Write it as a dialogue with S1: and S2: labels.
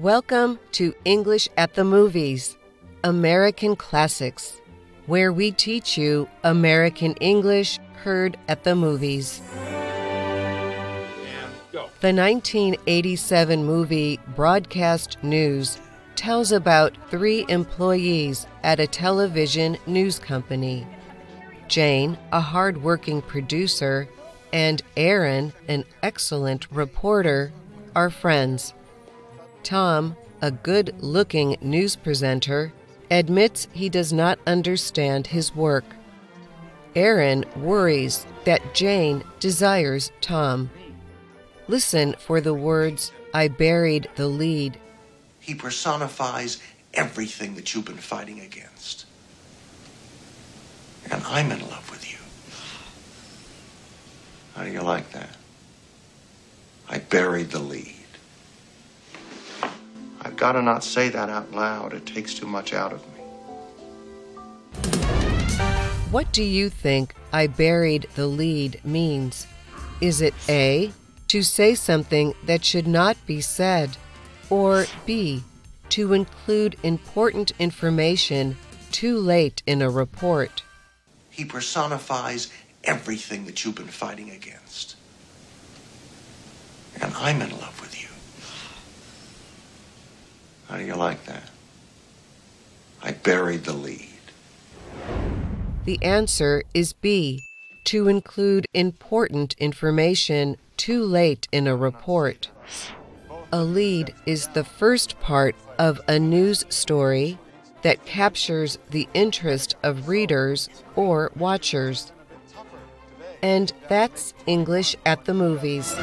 S1: Welcome to English at the Movies, American Classics, where we teach you American English heard at the movies. The 1987 movie Broadcast News tells about three employees at a television news company. Jane, a hard-working producer, and Aaron, an excellent reporter, are friends. Tom, a good looking news presenter, admits he does not understand his work. Aaron worries that Jane desires Tom. Listen for the words, I buried the lead.
S2: He personifies everything that you've been fighting against. And I'm in love with you. How do you like that? I buried the lead. I've got to not say that out loud. It takes too much out of me.
S1: What do you think I buried the lead means? Is it A, to say something that should not be said, or B, to include important information too late in a report?
S2: He personifies everything that you've been fighting against. And I'm in love with you. How do you like that? I buried the lead.
S1: The answer is B, to include important information too late in a report. A lead is the first part of a news story that captures the interest of readers or watchers. And that's English at the movies.